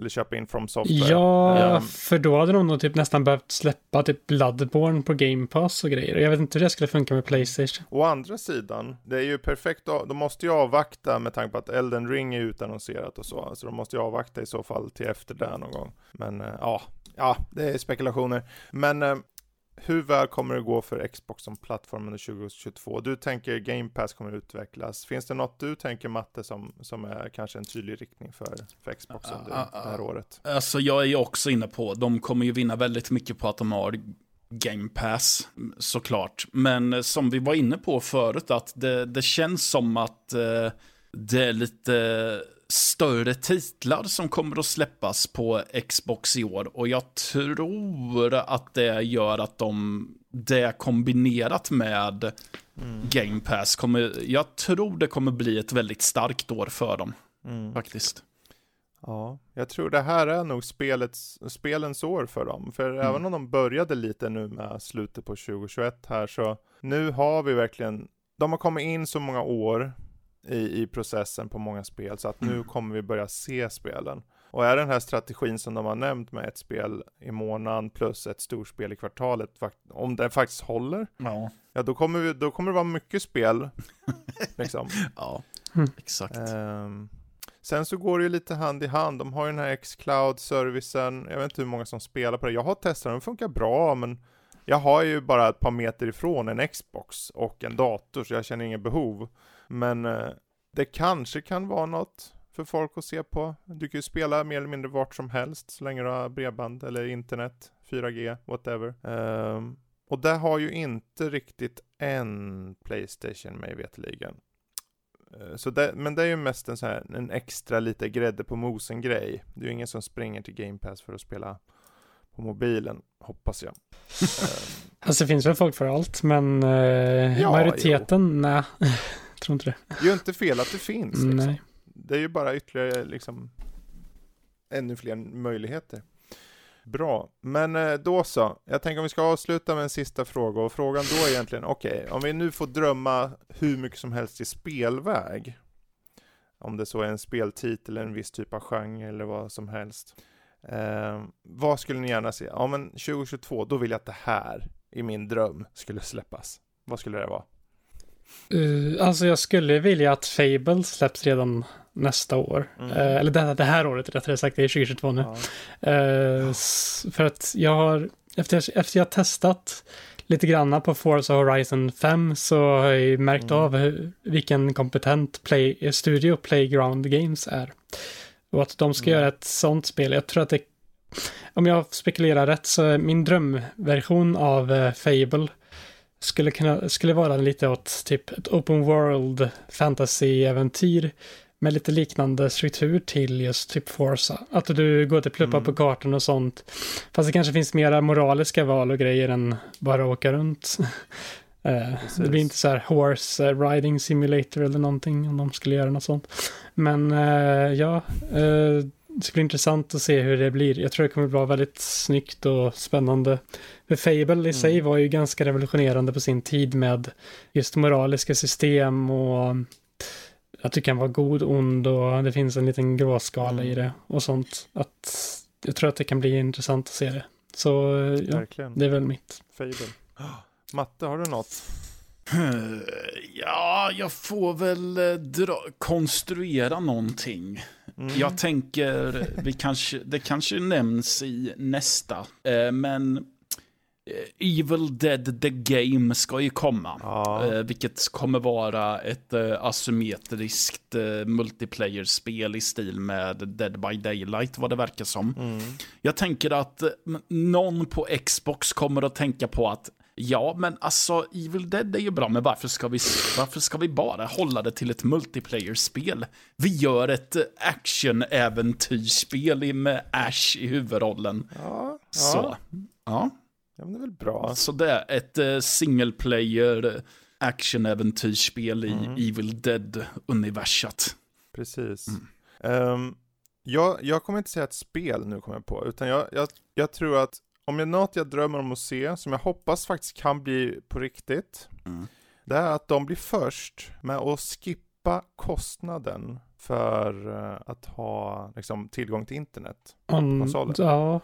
eller köpa in From Software. Ja, Ehm, för då hade de nog typ nästan behövt släppa typ Bloodborne på Game Pass och grejer. Jag vet inte hur det skulle funka med Playstation. Å andra sidan, det är ju perfekt, de måste ju avvakta med tanke på att Elden Ring är utannonserat och så, så de måste ju avvakta i så fall till efter det någon gång. Men eh, ja, ja, det är spekulationer. Men eh, hur väl kommer det gå för Xbox som plattform under 2022? Du tänker Game Pass kommer utvecklas. Finns det något du tänker Matte som, som är kanske en tydlig riktning för, för Xbox under Ah, ah, det här året? Alltså jag är ju också inne på, de kommer ju vinna väldigt mycket på att de har Game Pass, såklart. Men eh, som vi var inne på förut, att det, det känns som att eh, det är lite större titlar som kommer att släppas på Xbox i år. Och jag tror att det gör att de, det kombinerat med Game Pass, kommer, jag tror det kommer bli ett väldigt starkt år för dem, Mm. faktiskt. Ja, jag tror det här är nog spelets, spelens år för dem. För Mm. även om de började lite nu med slutet på 2021 här så nu har vi verkligen, de har kommit in så många år i, i processen på många spel så att nu Mm. kommer vi börja se spelen. Och är den här strategin som de har nämnt med ett spel i månaden plus ett storspel i kvartalet, om den faktiskt håller, Ja. ja då kommer, vi, då kommer det vara mycket spel. [laughs] liksom. Ja, Mm. exakt. Ehm, sen så går det ju lite hand i hand. De har ju den här X-Cloud-servicen. Jag vet inte hur många som spelar på det. Jag har testat den, den funkar bra, men jag har ju bara ett par meter ifrån en Xbox och en dator, så jag känner inget behov. Men eh, det kanske kan vara något för folk att se på. Du kan ju spela mer eller mindre vart som helst, så länge du har bredband eller internet, 4G, whatever. Ehm, och det har ju inte riktigt en Playstation mig veterligen. Eh, Så det, men det är ju mest en, så här, en extra lite grädde på mosen grej. Det är ju ingen som springer till Game Pass för att spela på mobilen, hoppas jag. [laughs] Eh, Alltså det finns väl folk för allt, men eh, Ja, majoriteten, nej. Tror inte det. ju inte fel att det finns. Liksom. Nej. Det är ju bara ytterligare liksom ännu fler möjligheter. Bra, men eh, då så. Jag tänker om vi ska avsluta med en sista fråga och frågan då är egentligen, okej, om vi nu får drömma hur mycket som helst i spelväg, om det så är en speltitel, en viss typ av genre eller vad som helst. Eh, vad skulle ni gärna se? Ja men 2022, då vill jag att det här i min dröm skulle släppas. Vad skulle det vara? Uh, alltså jag skulle vilja att Fable släpps redan nästa år. Mm. Eh, eller det, det här året rättare sagt, det är 2022 nu. Ja. S- för att jag har, efter, efter jag har testat lite granna på Forza Horizon 5 så har jag märkt Mm. av hur, vilken kompetent play, studio Playground Games är. Och att de ska Mm. göra ett sånt spel. Jag tror att det, om jag spekulerar rätt så är min drömversion av Fable skulle, kunna, skulle vara lite åt typ ett open world fantasy-äventyr med lite liknande struktur till just typ Forza. Att du går till pluppa Mm. på kartan och sånt. Fast det kanske finns mera moraliska val och grejer än bara åka runt. [laughs] Eh, det blir inte så här horse riding simulator eller någonting om de skulle göra något sånt. Men eh, ja, eh, det ska bli intressant att se hur det blir. Jag tror det kommer vara väldigt snyggt och spännande. För Fable i sig Mm. var ju ganska revolutionerande på sin tid med just moraliska system och att du kan vara god, ond och det finns en liten gråskala i Mm. det och sånt. Att jag tror att det kan bli intressant att se det. Så ja, Verkligen. det är väl mitt. Fable. [gasps] Matte, har du något? [sniffs] Ja, jag får väl eh, dra, konstruera någonting. Mm. Jag tänker, vi kanske, det kanske nämns i nästa, eh, men Eh, Evil Dead The Game ska ju komma. Ja. Eh, vilket kommer vara ett asymmetriskt multiplayer-spel i stil med Dead by Daylight, vad det verkar som. Mm. Jag tänker att någon på Xbox kommer att tänka på att Ja, men alltså Evil Dead är ju bra, men varför ska vi, varför ska vi bara hålla det till ett multiplayer-spel? Vi gör ett action-äventyrsspel med Ash i huvudrollen. Ja, Så, ja. Ja, men det är väl bra. Så det är ett uh, single player action-äventyrsspel i mm. Evil Dead-universat. Precis. Mm. Um, jag, jag kommer inte säga ett spel nu kommer jag på, utan jag, jag, jag tror att om det är något jag drömmer om att se, som jag hoppas faktiskt kan bli på riktigt, mm. det är att de blir först med att skippa kostnaden för uh, att ha liksom, tillgång till internet på mm, konsolen. Ja,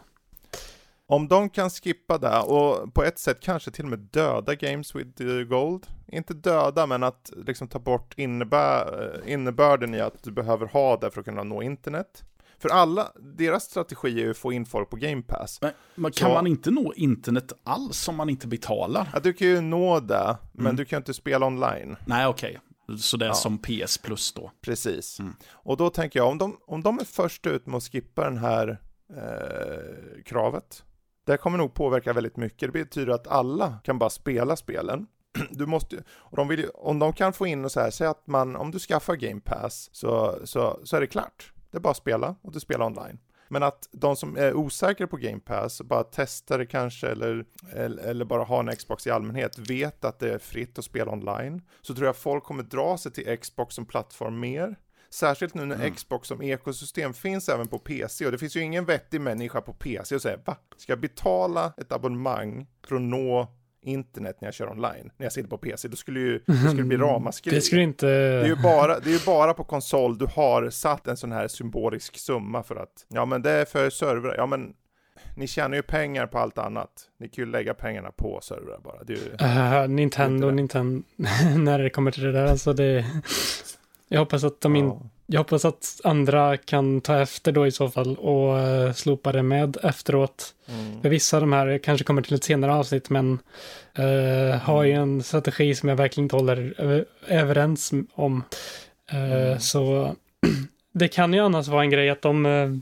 om de kan skippa det och på ett sätt kanske till och med döda Games with Gold. Inte döda men att liksom ta bort innebär, innebörden i att du behöver ha det för att kunna nå internet. För alla, deras strategi är ju att få in folk på Game Pass. Men, men kan Så, man inte nå internet alls om man inte betalar? Ja, du kan ju nå det, men mm. du kan inte spela online. Nej, okej. Okay. Så det är ja. som PS Plus då? Precis. Mm. Och då tänker jag, om de, om de är först ut med att skippa den här eh, kravet, det kommer nog påverka väldigt mycket. Det betyder att alla kan bara spela spelen. [clears throat] Du måste, och de vill, om de kan få in och så här, säg att man, om du skaffar Game Pass så, så, så är det klart. Det är bara att spela och du spelar online. Men att de som är osäkra på Game Pass, bara testar det kanske eller, eller bara har en Xbox i allmänhet, vet att det är fritt att spela online. Så tror jag folk kommer dra sig till Xbox som plattform mer. Särskilt nu när mm. Xbox som ekosystem finns även på PC och det finns ju ingen vettig människa på PC och säger va? Ska jag betala ett abonnemang för att nå internet när jag kör online, när jag sitter på PC, då skulle ju det skulle bli ramaskri. Det skulle inte... Det är ju bara, det är ju bara på konsol du har satt en sån här symbolisk summa för att, ja men det är för servrar, ja men ni tjänar ju pengar på allt annat. Ni kan ju lägga pengarna på servrar bara. Ju, uh, Nintendo, Nintendo, [laughs] när det kommer till det där, alltså det... Jag hoppas att de in, jag hoppas att andra kan ta efter då i så fall och uh, slopa det med efteråt. Mm. För vissa av de här kanske kommer till ett senare avsnitt men uh, mm. har ju en strategi som jag verkligen inte håller överens om. Uh, mm. Så [clears throat] det kan ju annars vara en grej att de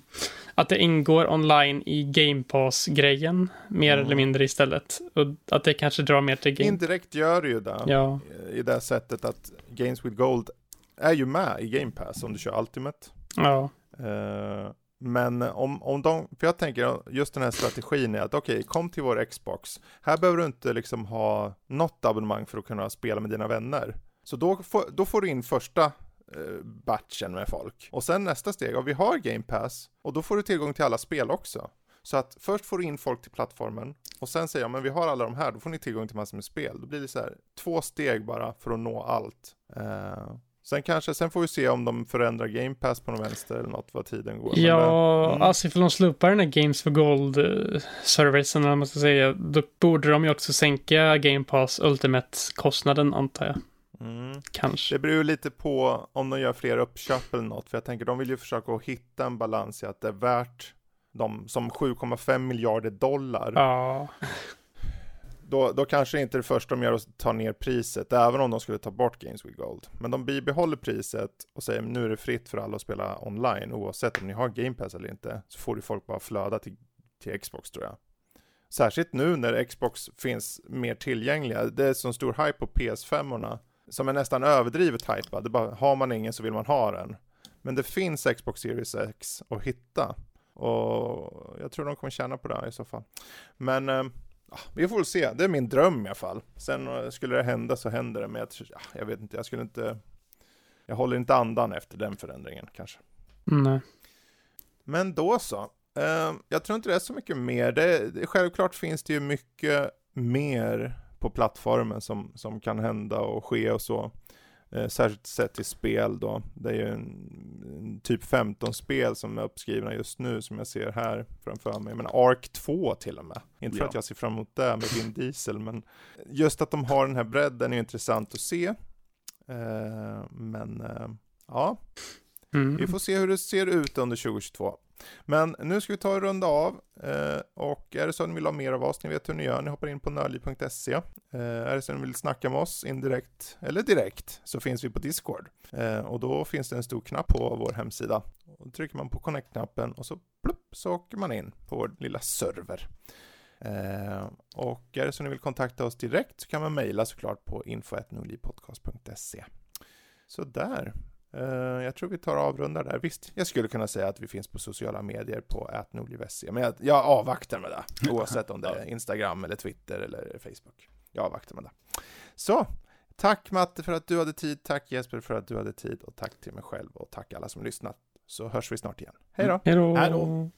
att det ingår online i Game Pass-grejen, mer mm. eller mindre istället. Och att det kanske drar mer till Game Indirekt gör det ju det. Ja. I det sättet att Games with Gold är ju med i Game Pass om du kör Ultimate. Ja. Uh, men om, om de, för jag tänker just den här strategin är att okej, okay, kom till vår Xbox. Här behöver du inte liksom ha något abonnemang för att kunna spela med dina vänner. Så då får, då får du in första uh, batchen med folk. Och sen nästa steg, och vi har Game Pass, och då får du tillgång till alla spel också. Så att först får du in folk till plattformen och sen säger jag, men vi har alla de här, då får ni tillgång till massor med spel. Då blir det så här, två steg bara för att nå allt. Uh, Sen kanske, sen får vi se om de förändrar Game Pass på någon vänster eller något vad tiden går. Ja, mm. alltså ifall de slopar den här Games for Gold-servicen, eller vad man ska säga, då borde de ju också sänka Game Pass Ultimate-kostnaden, antar jag. Mm. Kanske. Det beror lite på om de gör fler uppköp eller något, för jag tänker de vill ju försöka hitta en balans i att det är värt de som 7,5 miljarder dollar. Ja då, då kanske inte det första de gör är att ta ner priset, även om de skulle ta bort Games with Gold. Men de bibehåller priset och säger nu är det fritt för alla att spela online, oavsett om ni har Game Pass eller inte, så får ju folk bara flöda till, till Xbox tror jag. Särskilt nu när Xbox finns mer tillgängliga. Det är så stor hype på PS5-orna, som är nästan överdrivet hypad. bara, har man ingen så vill man ha den. Men det finns Xbox Series X att hitta. Och jag tror de kommer tjäna på det i så fall. Men ehm, eh, vi får väl se, det är min dröm i alla fall. Sen eh, skulle det hända så händer det, men jag, ja, jag vet inte, jag skulle inte... Jag håller inte andan efter den förändringen kanske. Nej. Men då så. Uh, jag tror inte det är så mycket mer. Det, det, självklart finns det ju mycket mer på plattformen som, som kan hända och ske och så. Eh, särskilt sett till spel då. Det är ju en, en typ 15 spel som är uppskrivna just nu som jag ser här framför mig. Men Ark 2 till och med. Inte för Ja. att jag ser fram emot det med Vin Diesel, men just att de har den här bredden är intressant att se. Eh, men eh, ja, Mm. vi får se hur det ser ut under 2022. Men nu ska vi ta och runda av. Eh, och är det så att ni vill ha mer av oss, ni vet hur ni gör, ni hoppar in på nördliv.se. Eh, är det så att ni vill snacka med oss indirekt eller direkt så finns vi på Discord. Eh, och då finns det en stor knapp på vår hemsida. Och då trycker man på connect-knappen och så plupp så åker man in på vår lilla server. Eh, och är det så att ni vill kontakta oss direkt så kan man mejla såklart på info.nordlivpodcast.se. Så där. Eh, jag tror vi tar och avrundar där. Visst, jag skulle kunna säga att vi finns på sociala medier på atnordliv.se, men jag, jag avvaktar med det. [laughs] Oavsett om det är Instagram eller Twitter eller Facebook. Jag avvaktar med det. Så, tack Matte för att du hade tid, tack Jesper för att du hade tid och tack till mig själv och tack alla som lyssnat. Så hörs vi snart igen. Hej då! Hej då. Hej då.